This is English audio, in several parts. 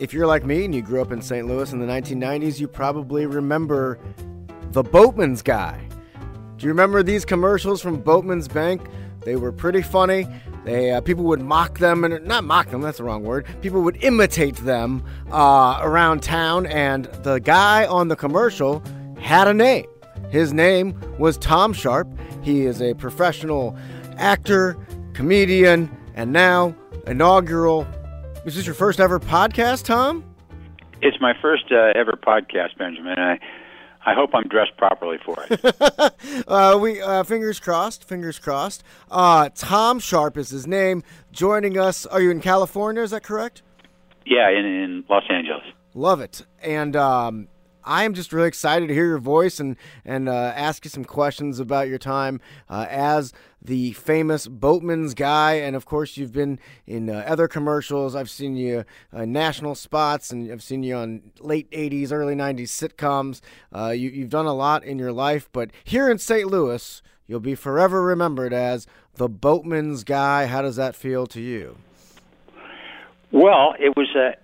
if you're like me and you grew up in St. Louis in the 1990s, you probably remember the Boatmen's Guy. Do you remember these commercials from Boatmen's Bank? They were pretty funny. They uh, people would mock them and not mock them. That's the wrong word. People would imitate them uh, around town, and the guy on the commercial had a name. His name was Thom Sharp. He is a professional actor, comedian, and now inaugural. Is this your first ever podcast, Thom? It's my first uh, ever podcast, Benjamin. I I hope I'm dressed properly for it. uh, we uh, fingers crossed, fingers crossed. Uh, Thom Sharp is his name. Joining us. Are you in California? Is that correct? Yeah, in in Los Angeles. Love it. And um, I am just really excited to hear your voice and and uh, ask you some questions about your time uh, as the famous Boatmen's guy. And of course, you've been in uh, other commercials. I've seen you uh, national spots, and I've seen you on late '80s, early '90s sitcoms. Uh, you, you've done a lot in your life, but here in St. Louis, you'll be forever remembered as the Boatmen's guy. How does that feel to you? Well, it was a,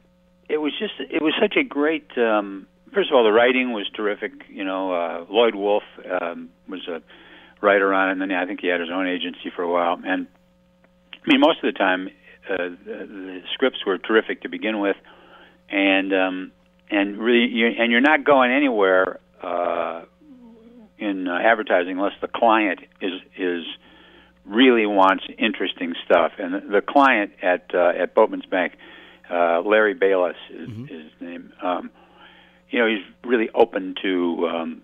it was just, it was such a great. Um, first of all, the writing was terrific. You know, uh, Lloyd Wolf um, was a writer on it, and then I think he had his own agency for a while. And I mean, most of the time, uh, the, the scripts were terrific to begin with, and um, and really, you, and you're not going anywhere uh, in uh, advertising unless the client is is really wants interesting stuff. And the, the client at uh, at Boatmen's Bank, uh, Larry Bayless is, mm-hmm. is his name. Um, you know, he's really open to um,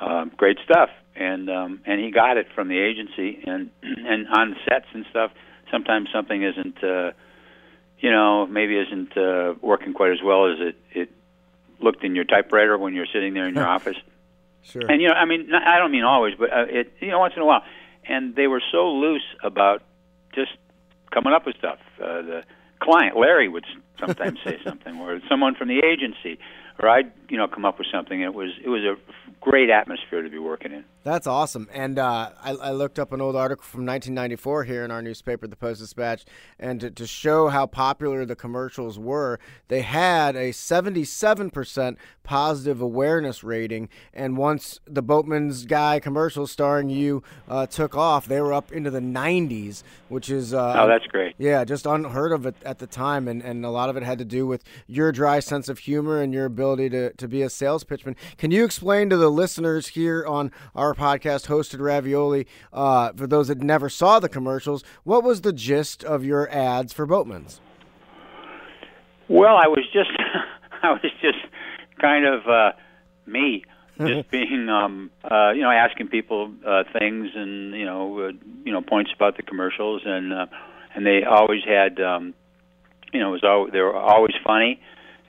uh, great stuff, and um, and he got it from the agency, and and on sets and stuff. Sometimes something isn't, uh, you know, maybe isn't uh, working quite as well as it it looked in your typewriter when you're sitting there in your office. Sure. And you know, I mean, I don't mean always, but uh, it you know once in a while. And they were so loose about just coming up with stuff. Uh, the client Larry would sometimes say something, or someone from the agency, or I'd you know come up with something. It was it was a great atmosphere to be working in. That's awesome. And uh, I, I, looked up an old article from 1994 here in our newspaper, the Post Dispatch, and to, to show how popular the commercials were, they had a 77% positive awareness rating. And once the Boatmen's Guy commercial starring you uh, took off, they were up into the 90s, which is uh, oh, that's great. Yeah, just unheard of it at the time, and, and a lot of it had to do with your dry sense of humor and your ability to, to be a sales pitchman. Can you explain to the listeners here on our podcast, hosted Ravioli, uh, for those that never saw the commercials, what was the gist of your ads for Boatmen's? Well, I was just, I was just kind of uh, me, just being, um, uh, you know, asking people uh, things and you know, uh, you know, points about the commercials, and uh, and they always had, um, you know, it was always, they were always funny,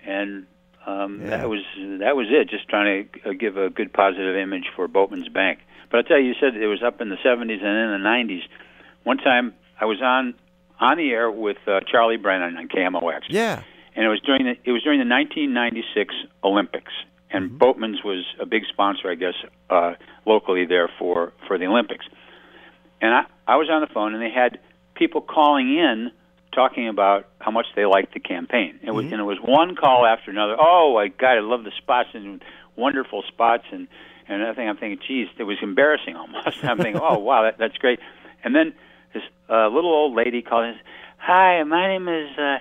and um, yeah. That was that was it. Just trying to uh, give a good positive image for Boatmen's Bank. But I tell you, you said it was up in the 70s and in the 90s. One time I was on on the air with uh, Charlie Brennan on KMOX. Yeah. And it was during the it was during the 1996 Olympics, and mm-hmm. Boatmen's was a big sponsor, I guess, uh, locally there for for the Olympics. And I I was on the phone, and they had people calling in talking about how much they liked the campaign. It was mm-hmm. and it was one call after another. Oh, my God, I love the spots and wonderful spots and and I think I'm thinking, geez, it was embarrassing almost. I'm thinking, oh wow, that, that's great. And then this uh, little old lady called and says, "Hi, my name is uh,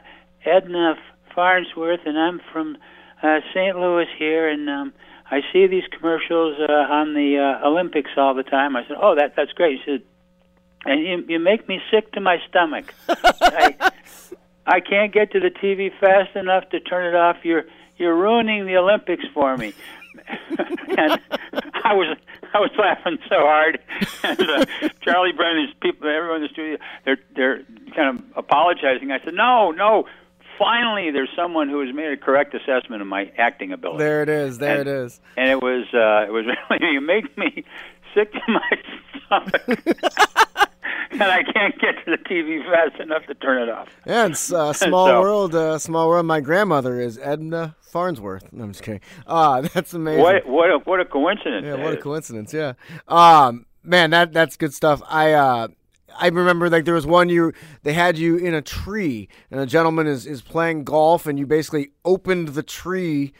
Edna Farnsworth, and I'm from uh, St. Louis here, and um, I see these commercials uh, on the uh, Olympics all the time." I said, "Oh, that that's great." She said, and you you make me sick to my stomach. I, I can't get to the TV fast enough to turn it off. You're you're ruining the Olympics for me. and I was I was laughing so hard. and uh, Charlie Brennan's people, everyone in the studio, they're they're kind of apologizing. I said, no, no. Finally, there's someone who has made a correct assessment of my acting ability. There it is. There and, it is. And it was uh, it was really you make me sick to my stomach. And I can't get to the TV fast enough to turn it off. Yeah, it's uh, small so, world. Uh, small world. My grandmother is Edna Farnsworth. No, I'm just kidding. Ah, that's amazing. What what a, what a coincidence! Yeah, what a coincidence. Yeah. Um, man, that that's good stuff. I uh, I remember like there was one you they had you in a tree and a gentleman is, is playing golf and you basically opened the tree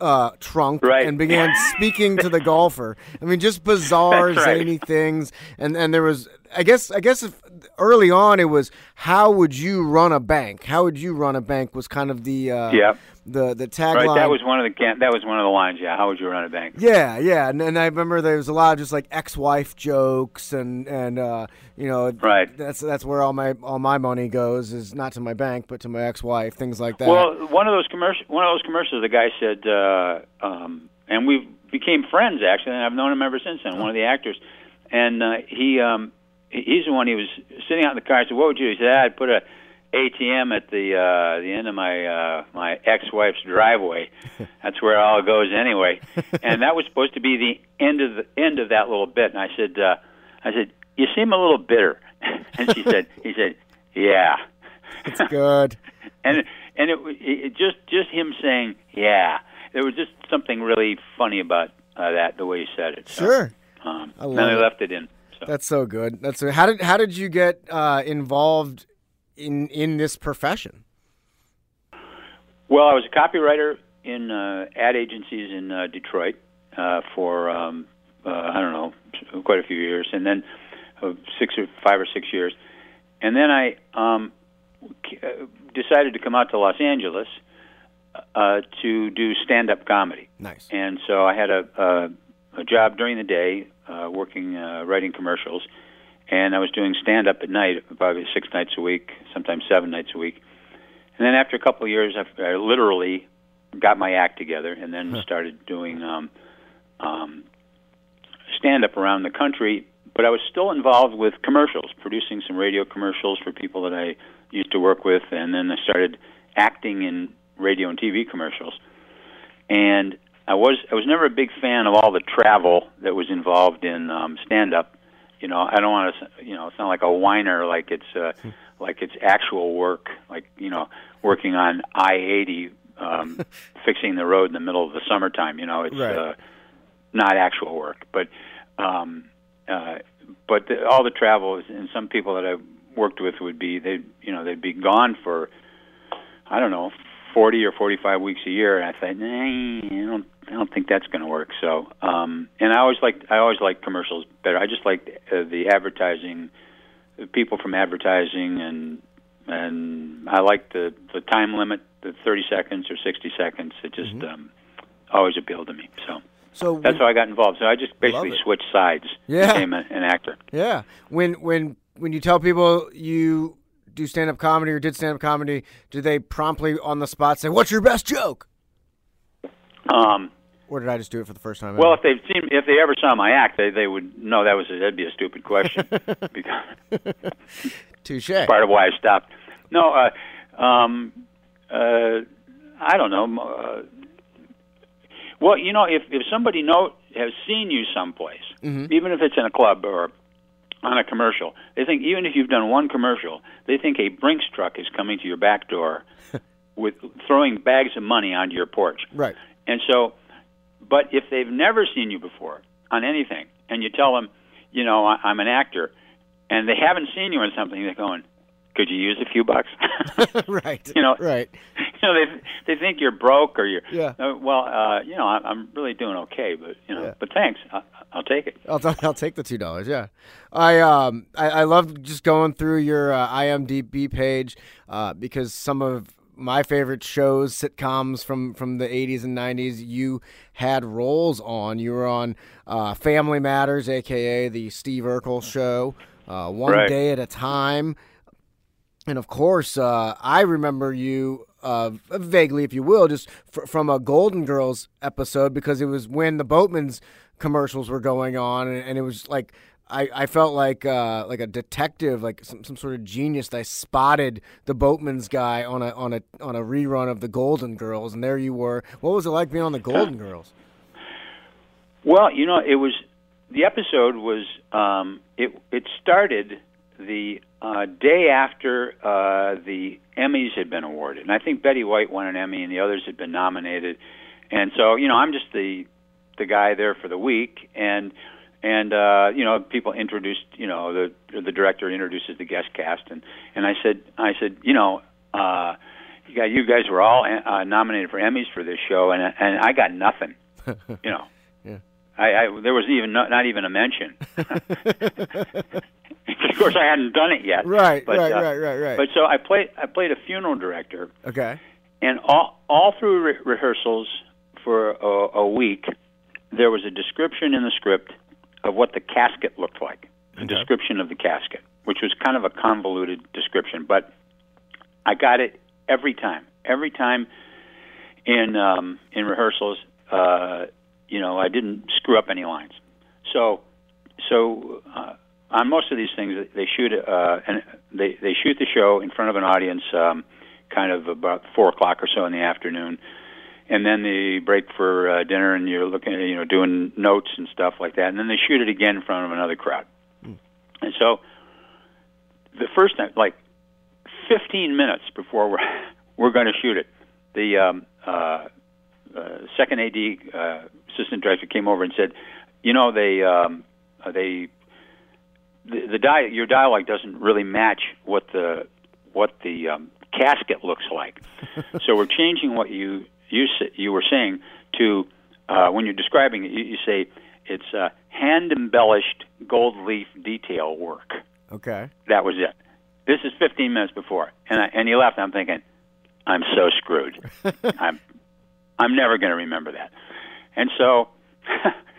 uh, trunk Right. and began speaking to the golfer. I mean, just bizarre, right. zany things. And and there was, I guess, I guess if early on it was how would you run a bank? How would you run a bank was kind of the uh, Yep. the the tagline. Right. That was one of the that was one of the lines. Yeah. How would you run a bank? Yeah, yeah, and, and I remember there was a lot of just like ex-wife jokes, and and uh, you know, Right. That's that's where all my all my money goes is not to my bank, but to my ex-wife, things like that. Well, one of those commercial, one of those commercials, the guy said, uh, um, and we became friends actually, and I've known him ever since then. One of the actors, and uh, he, um, he- he's the one. He was sitting out in the car. I said, "What would you?" do? He said, "I'd put a ATM at the uh, the end of my uh, my ex-wife's driveway. That's where it all goes anyway." and that was supposed to be the end of the end of that little bit. And I said, uh, "I said you seem a little bitter," and she said, "He said, yeah." it's good. and and it, it just just him saying yeah there was just something really funny about uh, that the way he said it so, Sure, um, I and love I it. left it in so. that's so good. That's so, how did how did you get uh, involved in in this profession? well I was a copywriter in uh, ad agencies in uh, Detroit uh, for um, uh, I don't know quite a few years and then uh, six or five or six years and then I um, decided to come out to Los Angeles uh, to do stand-up comedy Nice. and so I had a a, a job during the day, uh, working uh, writing commercials, and I was doing stand up at night, probably six nights a week, sometimes seven nights a week. And then after a couple of years, I, I literally got my act together, and then started doing um, um, stand up around the country. But I was still involved with commercials, producing some radio commercials for people that I used to work with, and then I started acting in radio and TV commercials and I was I was never a big fan of all the travel that was involved in um, stand up. You know, I don't want to you know it's not like a whiner like it's uh, like it's actual work like you know working on I eighty um, fixing the road in the middle of the summertime. You know, it's Right. uh, not actual work, but um, uh, but the, all the travel is, and some people that I worked with would be they you know they'd be gone for I don't know, 40 or 45 weeks a year, and I thought, nah, I don't, I don't think that's going to work. So, um, and I always like, I always like commercials better. I just like uh, the advertising, the people from advertising, and and I like the the time limit, the 30 seconds or 60 seconds. It just um, always appealed to me. So So that's how I got involved. So I just basically switched sides, Yeah. became a, an actor. Yeah. When when when you tell people you do stand up comedy or did stand up comedy, do they promptly on the spot say, "What's your best joke?" Um, Or did I just do it for the first time? Well, ever? if they've seen, if they ever saw my act, they they would know that was a, that'd be a stupid question touche. part of why I stopped. No, uh, um, uh, I don't know. Uh, well, you know, if if somebody know has seen you someplace, even if it's in a club or on a commercial, they think even if you've done one commercial, they think a Brinks truck is coming to your back door with throwing bags of money onto your porch. Right. And so, but if they've never seen you before on anything, and you tell them, you know, I, I'm an actor, and they haven't seen you in something, they're going, could you use a few bucks? right. You know- Right. You know, they they think you're broke or you're. Yeah. Uh, well, uh, you know, I, I'm really doing okay, but you know, Yeah. but thanks, I, I'll take it. I'll, t- I'll take the two dollars. Yeah, I um I, I love just going through your uh, IMDb page uh, because some of my favorite shows, sitcoms from from the '80s and '90s, you had roles on. You were on uh, Family Matters, aka the Steve Urkel Show, uh, One Right. Day at a Time, and of course, uh, I remember you uh, vaguely, if you will, just fr- from a Golden Girls episode because it was when the Boatmen's commercials were going on, and, and it was like I, I felt like uh, like a detective, like some, some sort of genius. That I spotted the Boatmen's guy on a on a on a rerun of the Golden Girls, and there you were. What was it like being on the Golden Girls? Well, you know, it was the episode was um, it it started the uh, day after uh, the Emmys had been awarded, and I think Betty White won an Emmy, and the others had been nominated, and so you know I'm just the the guy there for the week, and and uh, you know, people introduced, you know, the the director introduces the guest cast, and and I said, I said, you know, uh, you guys, you guys were all uh, nominated for Emmys for this show, and and I got nothing, you know. Yeah. I, I there was even not, not even a mention. of course, I hadn't done it yet. Right, But, right, uh, right, right, right. But so I played I played a funeral director, okay. and all all through re- rehearsals for a, a week, there was a description in the script of what the casket looked like. A description of the casket, which was kind of a convoluted description, but I got it every time. Every time in um, in rehearsals, uh, you know, I didn't screw up any lines. So, so uh, on most of these things, they shoot uh, and they they shoot the show in front of an audience, um, kind of about four o'clock or so in the afternoon, and then they break for uh, dinner, and you're looking, you know, doing notes and stuff like that, and then they shoot it again in front of another crowd. And so, the first time, like 15 minutes before we're we're going to shoot it, the um, uh, uh, second AD uh, assistant director came over and said, "You know, they um, uh, they the, the di- your dialogue doesn't really match what the what the um, casket looks like. so we're changing what you you you were saying to uh, when you're describing it. You, you say it's uh, hand embellished gold leaf detail work. Okay. That was it. This is 15 minutes before, and I, and he left. I'm thinking, I'm so screwed. I'm I'm never going to remember that. And so,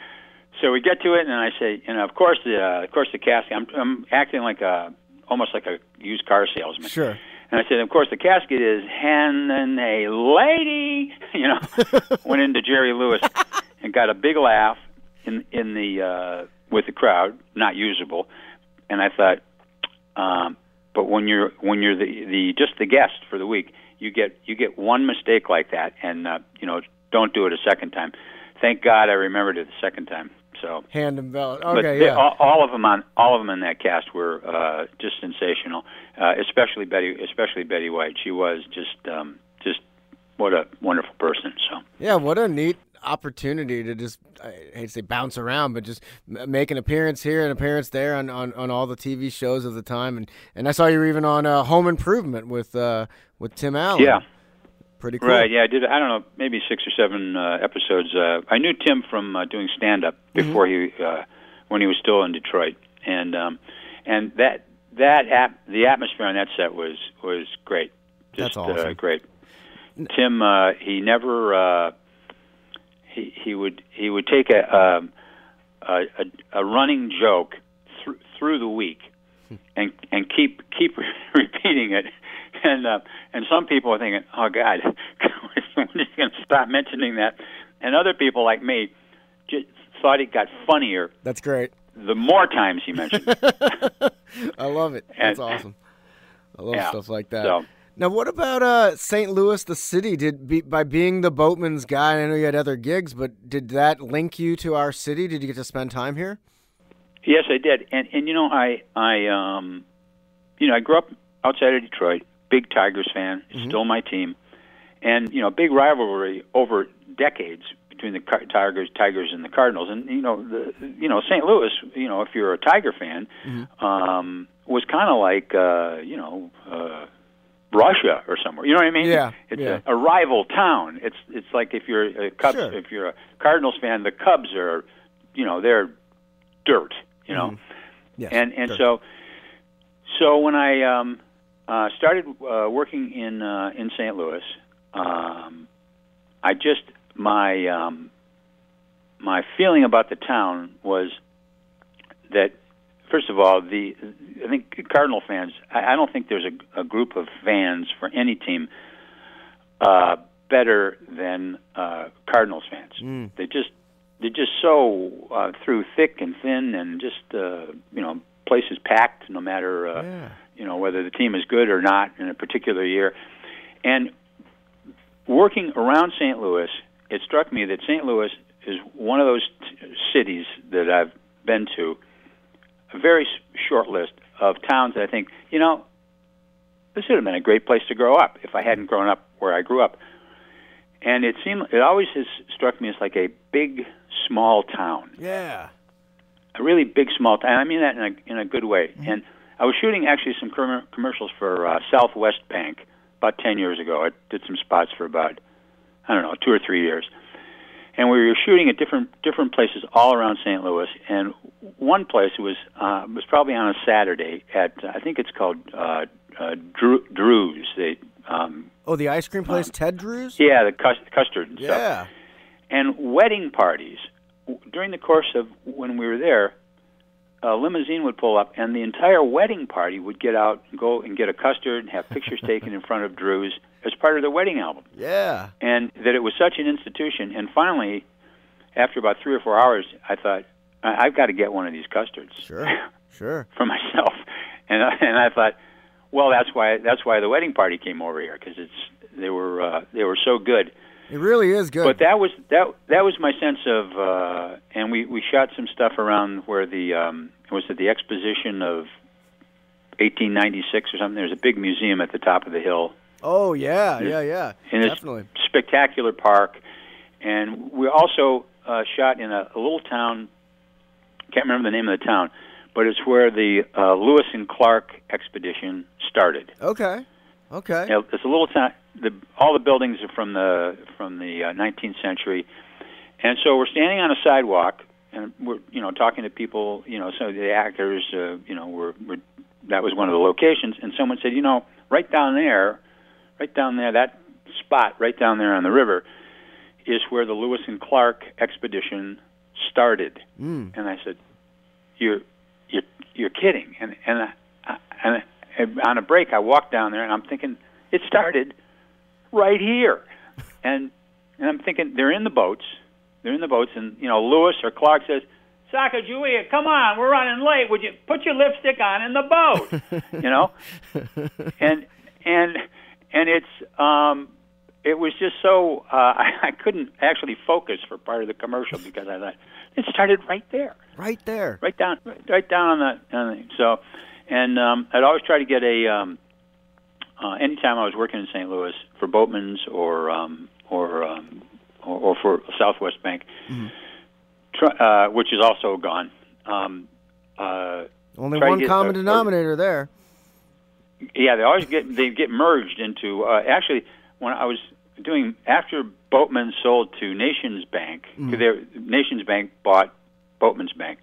so we get to it, and I say, you know, of course the uh, of course the casket. I'm I'm acting like a almost like a used car salesman. Sure. And I said, of course the casket is hand and a lady. You know, went into Jerry Lewis and got a big laugh in in the uh, with the crowd, not usable. And I thought, um, but when you're when you're the the just the guest for the week, you get you get one mistake like that, and uh, you know don't do it a second time. Thank God I remembered it the second time. So, Hand embellished. but Okay, they, yeah. all, all of them on all of them in that cast were uh, just sensational. Uh, especially Betty, especially Betty White. She was just um, just what a wonderful person. So. Yeah, what a neat opportunity to just I hate to say bounce around, but just m- make an appearance here, an appearance there on, on, on all the TV shows of the time, and, and I saw you were even on uh, Home Improvement with uh, with Tim Allen. Yeah. Pretty cool. Right. Yeah, I did. I don't know, maybe six or seven uh, episodes. Uh, I knew Tim from uh, doing stand up Mm-hmm. before he uh, when he was still in Detroit, and um, and that that ap- the atmosphere on that set was was great. Just That's awesome. uh, great. Tim, uh, he never uh, he he would he would take a um, a, a, a running joke through through the week and and keep keep repeating it and uh, and some people are thinking oh god when is he going to stop mentioning that and other people like me just thought it got funnier That's great. the more times he mentioned it. I love it. That's And- awesome. I love Yeah. stuff like that. So- Now, what about uh, St. Louis, the city? Did be, by being the boatmen's guy, I know you had other gigs, but did that link you to our city? Did you get to spend time here? Yes, I did, and and you know I I um, you know I grew up outside of Detroit, big Tigers fan, still my team, and you know big rivalry over decades between the Car- Tigers Tigers and the Cardinals, and you know the you know St. Louis, you know if you're a Tiger fan, um, was kind of like uh, you know. Uh, Russia or somewhere, you know what I mean? Yeah, it's yeah. A, a rival town. It's it's like if you're a Cubs, Sure. if you're a Cardinals fan, the Cubs are, you know, they're dirt, you know. Yes. And and sure. so so when I um, uh, started uh, working in uh, in St. Louis, um, I just my um, my feeling about the town was that first of all the I think Cardinal fans I, I don't think there's a, a group of fans for any team uh, better than uh, Cardinals fans. Mm. They just they're just so uh, through thick and thin, and just uh, you know places packed, no matter uh, Yeah. You know whether the team is good or not in a particular year. And working around St. Louis, it struck me that St. Louis is one of those t- cities that I've been to. A very short list of towns that I think you know this would have been a great place to grow up if I hadn't grown up where I grew up. And it seemed it always has struck me as like a big small town. Yeah. a really big small town. I mean that in a in a good way. Mm-hmm. And I was shooting actually some com- commercials for uh, Southwest Bank about ten years ago. I did some spots for about I don't know two or three years, and we were shooting at different different places all around St. Louis. And one place was uh, was probably on a Saturday at I think it's called uh, uh, Drew, Drewes. They um, oh the ice cream place um, Ted Drewes. Yeah, the cust- custard. And yeah. Stuff. Yeah. And wedding parties during the course of when we were there, a limousine would pull up, and the entire wedding party would get out and go and get a custard and have pictures taken in front of Drewes as part of their wedding album. Yeah. And that it was such an institution. And finally, after about three or four hours, I thought, I've got to get one of these custards. Sure. Sure. for myself. And I, and I thought, well, that's why that's why the wedding party came over here because it's they were uh, they were so good. It really is good. But that was that that was my sense of, uh, and we we shot some stuff around where the um, was it the exposition of 1896 or something. There's a big museum at the top of the hill. Oh yeah, yeah, yeah, in definitely. spectacular park, and we also uh, shot in a, a little town. Can't remember the name of the town, but it's where the uh, Lewis and Clark expedition started. Okay. Okay. You know, it's a little town. The, all the buildings are from the from the uh, 19th century, and so we're standing on a sidewalk and we're you know talking to people. You know, some of the actors. Uh, you know, were, were that was one of the locations, and someone said, you know, right down there, right down there, that spot right down there on the river, is where the Lewis and Clark expedition started. Mm. And I said, you're you're you're kidding. And and I, and on a break, I walked down there, and I'm thinking it started right here, and and I'm thinking they're in the boats, they're in the boats, and you know Lewis or Clark says, Sacagawea, come on, we're running late. Would you put your lipstick on in the boat? you know, and and and it's um, it was just so uh, I, I couldn't actually focus for part of the commercial because I thought it started right there, right there, right down, right down on the, on the so and um, I'd always try to get a. Um, uh, anytime I was working in St. Louis for Boatmen's or um, or, um, or or for Southwest Bank, mm-hmm. try, uh, which is also gone. Um, uh, Only one common denominator there. Yeah, they always get they get merged into. Uh, actually, when I was doing after Boatmen sold to Nations Bank, mm-hmm. Nations Bank bought Boatmen's Bank.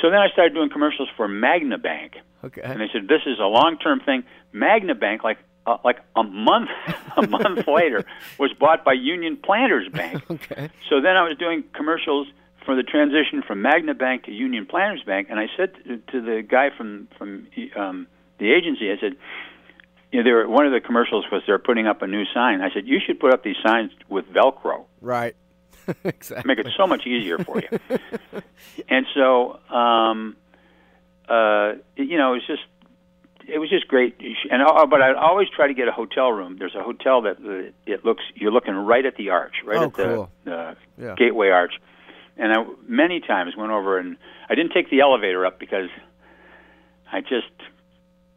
So then I started doing commercials for Magna Bank. Okay. And they said this is a long-term thing. Magna Bank, like uh, like a month a month later, was bought by Union Planters Bank. okay. So then I was doing commercials for the transition from Magna Bank to Union Planters Bank, and I said to, to the guy from from um, the agency, I said, you know, they were, one of the commercials was they're putting up a new sign. I said, you should put up these signs with Velcro. Right. exactly. Make it so much easier for you. and so, um, uh, you know, it was just it was just great. And uh, but I always try to get a hotel room. There's a hotel that uh, it looks you're looking right at the arch, right oh, at the, cool. the yeah. gateway arch. And I many times went over and I didn't take the elevator up because I just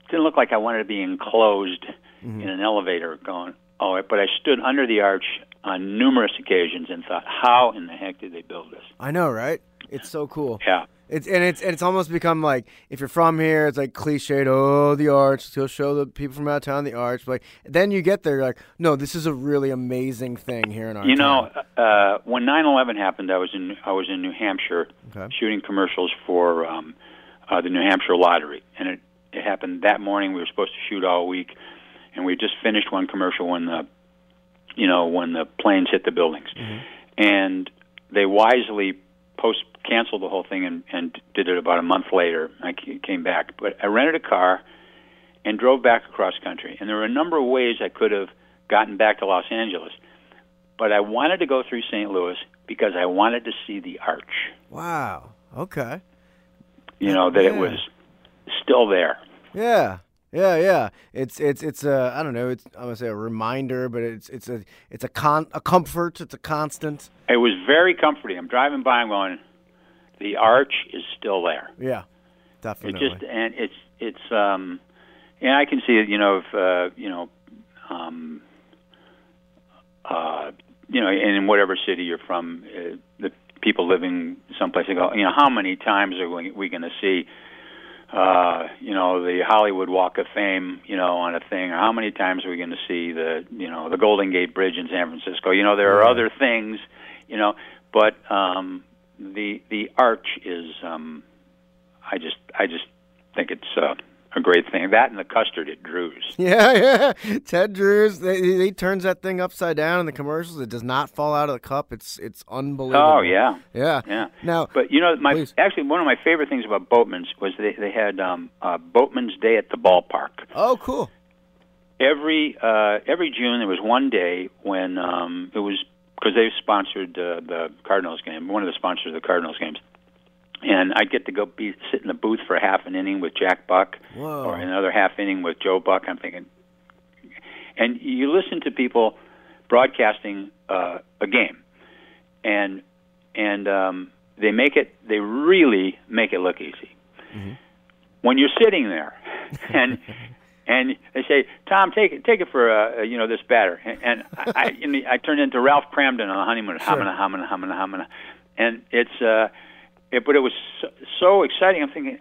didn't look like I wanted to be enclosed mm-hmm. in an elevator going. Oh, but I stood under the arch on numerous occasions and thought, how in the heck did they build this? I know, right? It's so cool. Yeah. It's and it's and it's almost become like if you're from here, it's like cliched. Oh, the arch. He'll show the people from out of town the arch. But like then you get there, like, no, this is a really amazing thing here in our. You know, uh, when 9/11 happened, I was in I was in New Hampshire okay. shooting commercials for um, uh, the New Hampshire Lottery, and it it happened that morning. We were supposed to shoot all week, and we just finished one commercial when the you know when the planes hit the buildings, mm-hmm. and they wisely post canceled the whole thing and, and did it about a month later. I came back, but I rented a car and drove back across country. And there were a number of ways I could have gotten back to Los Angeles, but I wanted to go through St. Louis because I wanted to see the arch. Wow. Okay. You know that yeah. it was still there. Yeah. Yeah, yeah. It's it's it's a I don't know. It's I'm gonna say a reminder, but it's it's a it's a con a comfort. It's a constant. It was very comforting. I'm driving by. I'm going. The arch is still there. Yeah, definitely. It just and it's it's um, and I can see it. You know, if uh, you know, um, uh, you know, in whatever city you're from, uh, the people living someplace. They go, you know, how many times are we, we going to see? Uh, you know, the Hollywood Walk of Fame, you know, on a thing, or how many times are we going to see the, you know, the Golden Gate Bridge in San Francisco? You know, there are other things, you know, but um, the the arch is, um, I just I just think it's uh, a great thing. That and the custard at Drewes. Yeah, yeah. Ted Drewes, they, he turns that thing upside down in the commercials. It does not fall out of the cup. It's it's unbelievable. Oh yeah, yeah, yeah. Now, but you know, my please. actually one of my favorite things about Boatmen's was they they had um, uh, Boatmen's Day at the ballpark. Oh, cool. Every uh, every June there was one day when um, it was because they sponsored uh, the Cardinals game, one of the sponsors of the Cardinals games and I'd get to go be sit in the booth for half an inning with Jack Buck, Whoa. or another half inning with Joe Buck. I'm thinking, and you listen to people broadcasting uh, a game, and and um, they make it. They really make it look easy. When you're sitting there, and and they say, "Thom, take it, take it for uh, you know this batter," and, and I, I, and I turned into Ralph Kramden on the honeymoon, Sure. hamina, hamina, hamina, hamina, and it's. Uh, it, but it was so, so exciting. I'm thinking,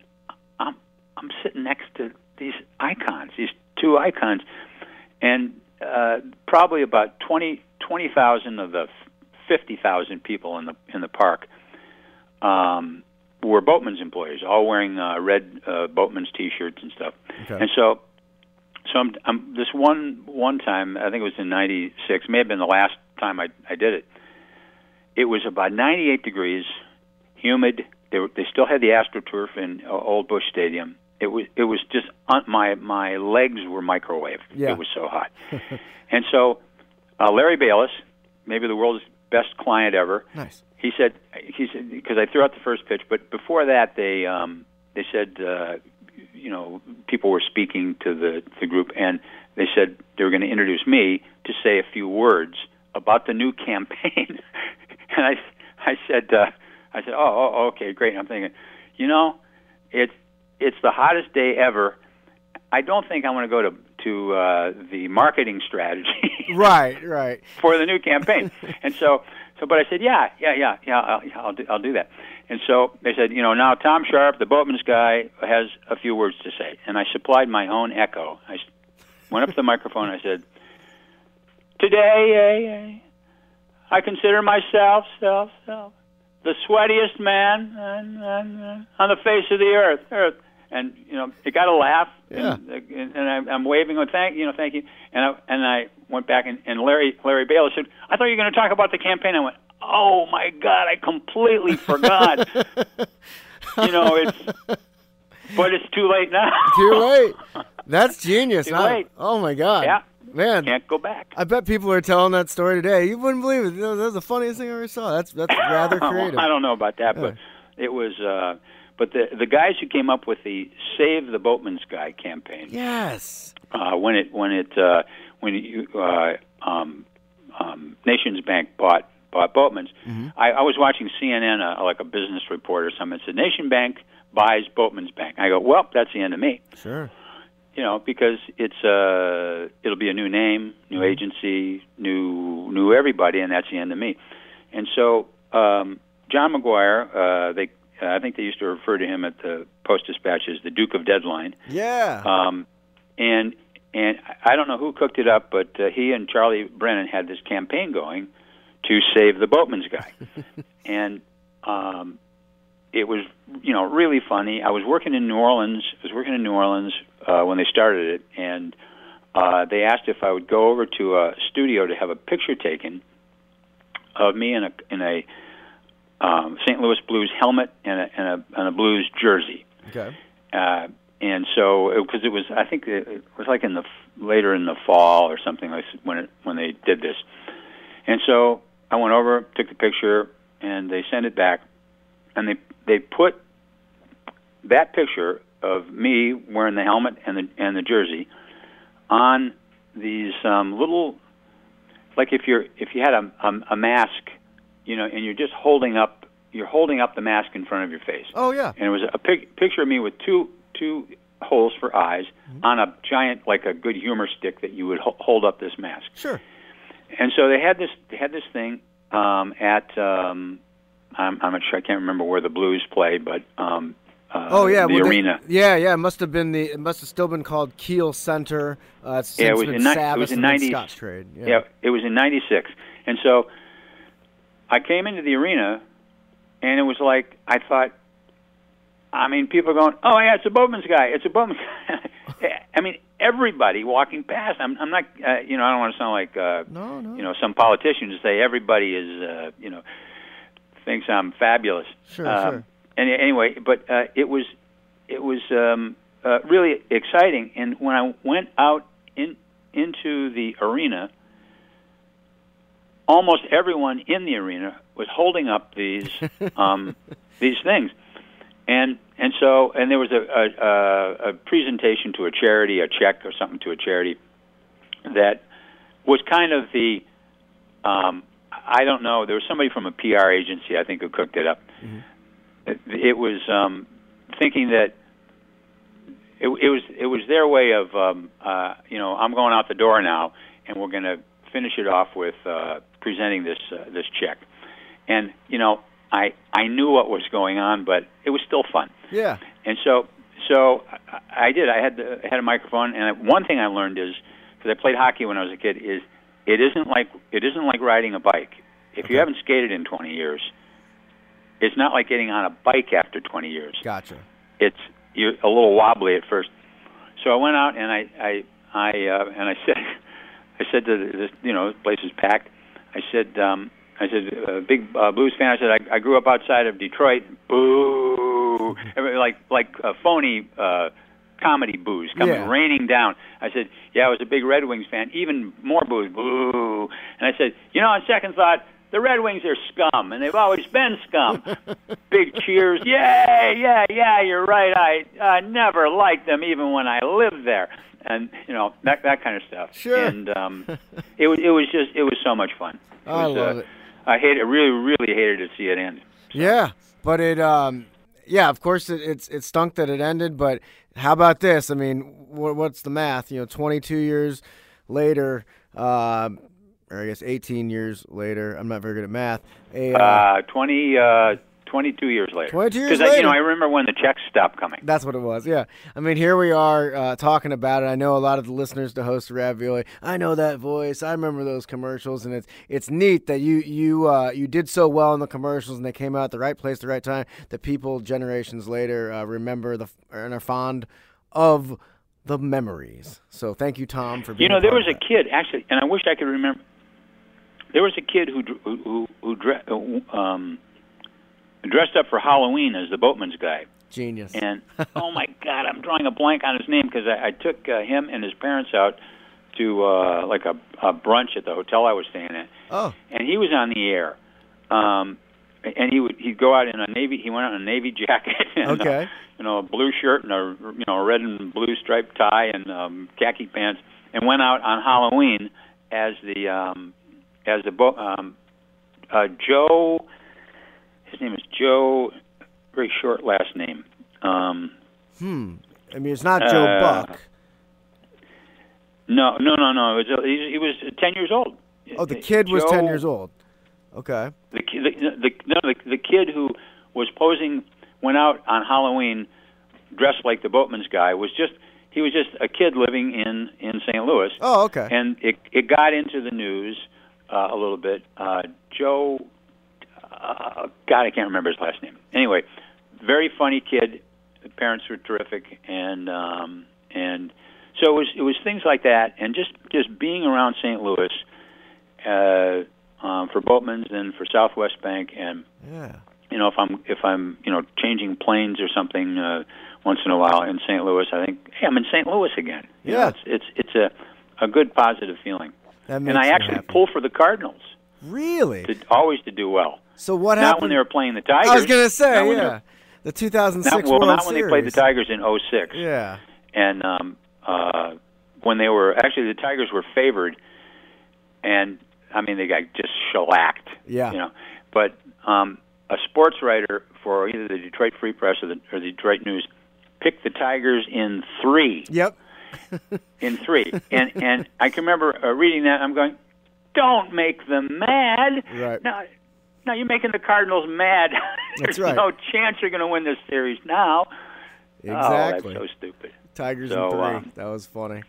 I'm I'm sitting next to these icons, these two icons, and uh, probably about twenty twenty thousand of the fifty thousand people in the in the park um, were Boatmen's employees, all wearing uh, red uh, Boatmen's T-shirts and stuff. Okay. And so, so I'm, I'm this one one time. I think it was in '96. May have been the last time I I did it. It was about 98 degrees, humid. They were, they still had the AstroTurf in uh, Old Busch Stadium. It was it was just un, my my legs were microwave. Yeah. It was so hot. and so, uh, Larry Bayless, maybe the world's best client ever, Nice. he said he said because I threw out the first pitch, but before that they um, they said uh, you know people were speaking to the the group and they said they were going to introduce me to say a few words about the new campaign, and I I said uh, I said oh, oh okay great I'm thinking you know it's it's the hottest day ever. I don't think I want to go to to uh, the marketing strategy Right, right. for the new campaign. and so, so, but I said, yeah, yeah, yeah, yeah, I'll, I'll do, I'll do that. And so they said, you know, now Thom Sharp, the Boatmen's guy, has a few words to say. And I supplied my own echo. I went up to the microphone. I said, today, eh, eh, I consider myself, self, self, the sweatiest man on, on, uh, on the face of the earth, earth. And you know, it got a laugh, Yeah. Uh, and, and I'm, I'm waving, oh, thank you know, thank you. And I and I went back, and, and Larry Larry Bayless said, "I thought you were going to talk about the campaign." I went, "Oh my God, I completely forgot." you know, it's but it's too late now. Too late. That's genius. Too late. oh my god. Yeah. Man, Can't go back. I bet people are telling that story today. You wouldn't believe it. That was the funniest thing I ever saw. That's that's rather creative. I don't know about that, but it was. uh But the the guys who came up with the Save the Boatmen's Guy campaign, Yes. uh, when it when it uh, when you, uh, um, um, Nations Bank bought bought Boatmen's, I, I was watching CNN, uh, like a business report or something. It said Nation Bank buys Boatmen's Bank. I go, well, that's the end of me. Sure. You know, because it's uh, it'll be a new name, new agency, new new everybody, and that's the end of me. And so um, John McGuire, uh, they I think they used to refer to him at the Post Dispatch as the Duke of Deadline. Yeah. Um, and and I don't know who cooked it up, but uh, he and Charlie Brennan had this campaign going to save the Boatmen's guy, and um, it was you know really funny. I was working in New Orleans. I was working in New Orleans uh, when they started it, and uh, they asked if I would go over to a studio to have a picture taken of me in a in a um, St. Louis Blues helmet and a, and a, and a Blues jersey okay. uh, and so because it, was I think it, it was like in the later in the fall or something like when it when they did this, and so I went over, took the picture, and they sent it back, and they they put that picture of me wearing the helmet and the and the jersey on these um, little like if you're if you had a, a a mask, you know, and you're just holding up you're holding up the mask in front of your face Oh yeah. and it was a pic- picture of me with two two holes for eyes on a giant like a good humor stick that you would ho- hold up this mask. Sure. And so they had this they had this thing um, at um, I'm, I'm not sure. I can't remember where the Blues play, but um, uh, Oh yeah, the well, they- arena. yeah, yeah. It must have been the. It must have still been called Kiel Center. Uh, Yeah, it was in ni- it was in and 90 Scottrade. Yeah. Yeah, it was in '96, and so I came into the arena, and it was like I thought. I mean, people are going, "Oh yeah, it's a Boatmen's guy. It's a Boatmen's." guy." I mean, everybody walking past. I'm, I'm not, uh, you know, I don't want to sound like, uh, No, no. you know, some politician to say everybody is, uh, you know, thinks I'm fabulous. Sure, um, sure. And anyway, but uh, it was, it was um, uh, really exciting. And when I went out in into the arena, almost everyone in the arena was holding up these um, these things, and and so and there was a, a, a, a presentation to a charity, a check or something to a charity that was kind of the um, I don't know. There was somebody from a PR agency I think who cooked it up. It, it was um, thinking that it, it was it was their way of um, uh, you know I'm going out the door now, and we're going to finish it off with uh, presenting this uh, this check. And you know I I knew what was going on, but it was still fun. Yeah. And so so I, I did. I had the, I had a microphone, and I, one thing I learned is because I played hockey when I was a kid is it isn't like it isn't like riding a bike. If you haven't skated in 20 years, it's not like getting on a bike after 20 years Gotcha. it's you're a little wobbly at first. So I went out and I I I uh, and I said I said to the, this you know this place is packed. I said um, I said uh, big uh, blues fan. I said I, I grew up outside of Detroit. Boo! Like like a phony uh, comedy boos coming Yeah. raining down. I said yeah I was a big Red Wings fan. Even more boos. Boo! And I said you know on second thought. The Red Wings are scum, and they've always been scum. Big cheers! Yay! Yeah, yeah, you're right. I uh, never liked them, even when I lived there, and you know that that kind of stuff. Sure. And um, it was it was just it was so much fun. It I was, love uh, it. I hate it. Really, really hated to see it end. Yeah, but it um yeah, of course it, it's it stunk that it ended, but how about this? I mean, what, what's the math? You know, 22 years later, uh, or I guess 18 years later. I'm not very good at math. A, uh, Uh, 20, uh, 22 years later. 22 years Because you know I remember when the checks stopped coming. That's what it was. Yeah. I mean, here we are uh, talking about it. I know a lot of the listeners to host Ravioli. I know that voice. I remember those commercials, and it's it's neat that you you uh, you did so well in the commercials, and they came out at the right place, the right time. That people generations later uh, remember the and are fond of the memories. So thank you, Thom, for being. You know, there was a kid actually, and I wish I could remember. There was a kid who who who, who uh, um, dressed up for Halloween as the boatmen's guy. genius. And oh my God, I'm drawing a blank on his name because I, I took uh, him and his parents out to uh, like a, a brunch at the hotel I was staying at, oh, and he was on the air. Um, and he would he'd go out in a navy. He went out in a navy jacket, and, Okay. uh, you know, a blue shirt and a you know a red and blue striped tie and um, khaki pants, and went out on Halloween as the um, as the bo- um, uh, Joe. His name is Joe. Very short last name. Um, hmm. I mean, it's not Joe Uh, Buck. no, no, no, no. It was, he, he was ten years old. Oh, the kid was ten years old. Okay. The the the, no, the the kid who was posing went out on Halloween dressed like the boatmen's guy was just he was just a kid living in in St. Louis, Oh, okay. and it it got into the news uh, a little bit. Uh, Joe, uh, God, I can't remember his last name. Anyway, very funny kid. The parents were terrific, and um, and so it was it was things like that, and just just being around St. Louis. Uh, um, for Boatmen's and for Southwest Bank, and yeah. you know if I'm if I'm you know changing planes or something uh, once in a while in St. Louis, I think hey I'm in St. Louis again. You know, Yeah. it's it's it's a a good positive feeling. That And I actually happy. pull for the Cardinals Really? to always to do well. So what not happened? when they were playing the Tigers. I was gonna say, not yeah, the 2006 Not, well, World not when Series. they played the Tigers in '06. Yeah. and um, uh, when they were actually the Tigers were favored, and I mean they got just shellacked. Yeah. You know, but um, a sports writer for either the Detroit Free Press or the, or the Detroit News picked the Tigers in three. Yep. In three, and and I can remember uh, reading that. I'm going, don't make them mad. Right. Now, now you're making the Cardinals mad. That's There's right. no chance you're going to win this series now. Exactly. Oh, that's so stupid. Tigers So, in three. um, that was funny.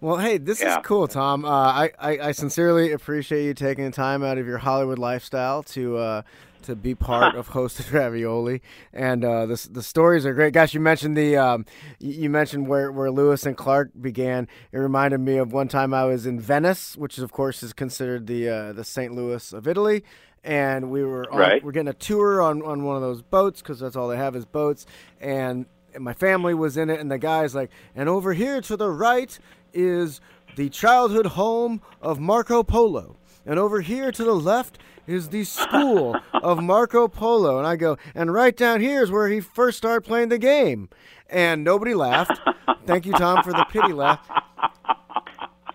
Well, hey, this Yeah. is cool, Thom. Uh, I, I I sincerely appreciate you taking the time out of your Hollywood lifestyle to uh, to be part of hosted ravioli, and uh, the the stories are great. Gosh, you mentioned the um, you mentioned where, where Lewis and Clark began. It reminded me of one time I was in Venice, which of course is considered the uh, the St. Louis of Italy. And we were on, Right. we're getting a tour on, on one of those boats because that's all they have is boats. And and my family was in it, and the guy's like, and over here to the right is the childhood home of Marco Polo, and over here to the left is the school of Marco Polo. And I go, and right down here is where he first started playing the game, and nobody laughed. Thank you, Thom, for the pity laugh.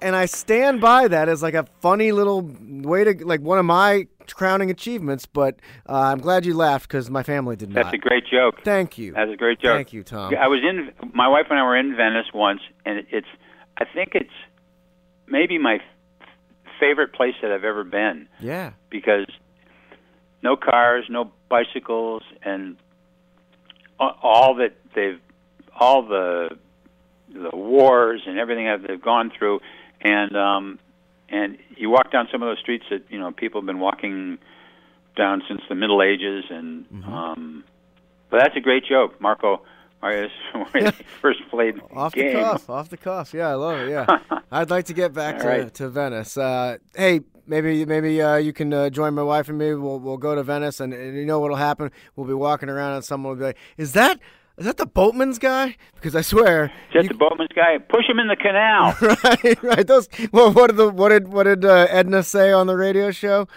And I stand by that as like a funny little way to like one of my crowning achievements. But uh, I'm glad you laughed because my family did not. That's a great joke. Thank you. That's a great joke. Thank you, Thom. I was in. My wife and I were in Venice once, and it's. I think it's maybe my favorite place that I've ever been Yeah. because no cars, no bicycles, and all that they've, all the the wars and everything that they've gone through, and um, and you walk down some of those streets that you know people have been walking down since the Middle Ages, and Mm-hmm. um, but that's a great joke, Marco. Marius, when he first played Off game. the cuff, off the cuff. Yeah, I love it. Yeah, I'd like to get back to, right. to Venice. Uh, hey, maybe maybe uh, you can uh, join my wife and me. We'll we'll go to Venice, and, and you know what'll happen? We'll be walking around, and someone will be like, "Is that is that the Boatmen's guy?" Because I swear, Is that you- the Boatmen's guy? Push him in the canal. right, right. Those. Well, what did the what did what did uh, Edna say on the radio show?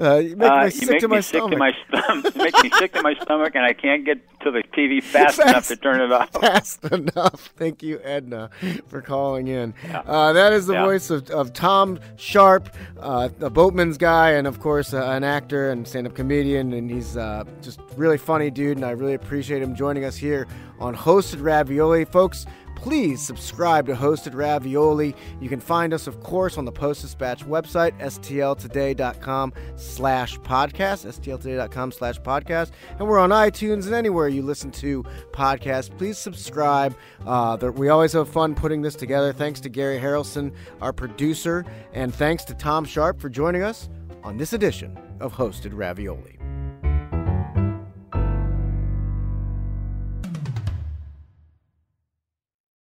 Uh, you make Uh, me sick make to me my sick stomach. to my stomach. you make me sick to my stomach, and I can't get to the TV fast, enough to turn it off. Fast enough. Thank you, Edna, for calling in. Uh, that is the Yeah. voice of, of Thom Sharp, uh, the boatmen's guy, and of course, uh, an actor and stand up comedian. And he's uh, just really funny dude, and I really appreciate him joining us here on Hosted Ravioli. Folks, please subscribe to Hosted Ravioli. You can find us, of course, on the Post Dispatch website, stltoday.com slash podcast, stltoday.com slash podcast. And we're on iTunes and anywhere you listen to podcasts. Please subscribe. Uh, we always have fun putting this together. Thanks to Gary Harrelson, our producer, and thanks to Thom Sharp for joining us on this edition of Hosted Ravioli.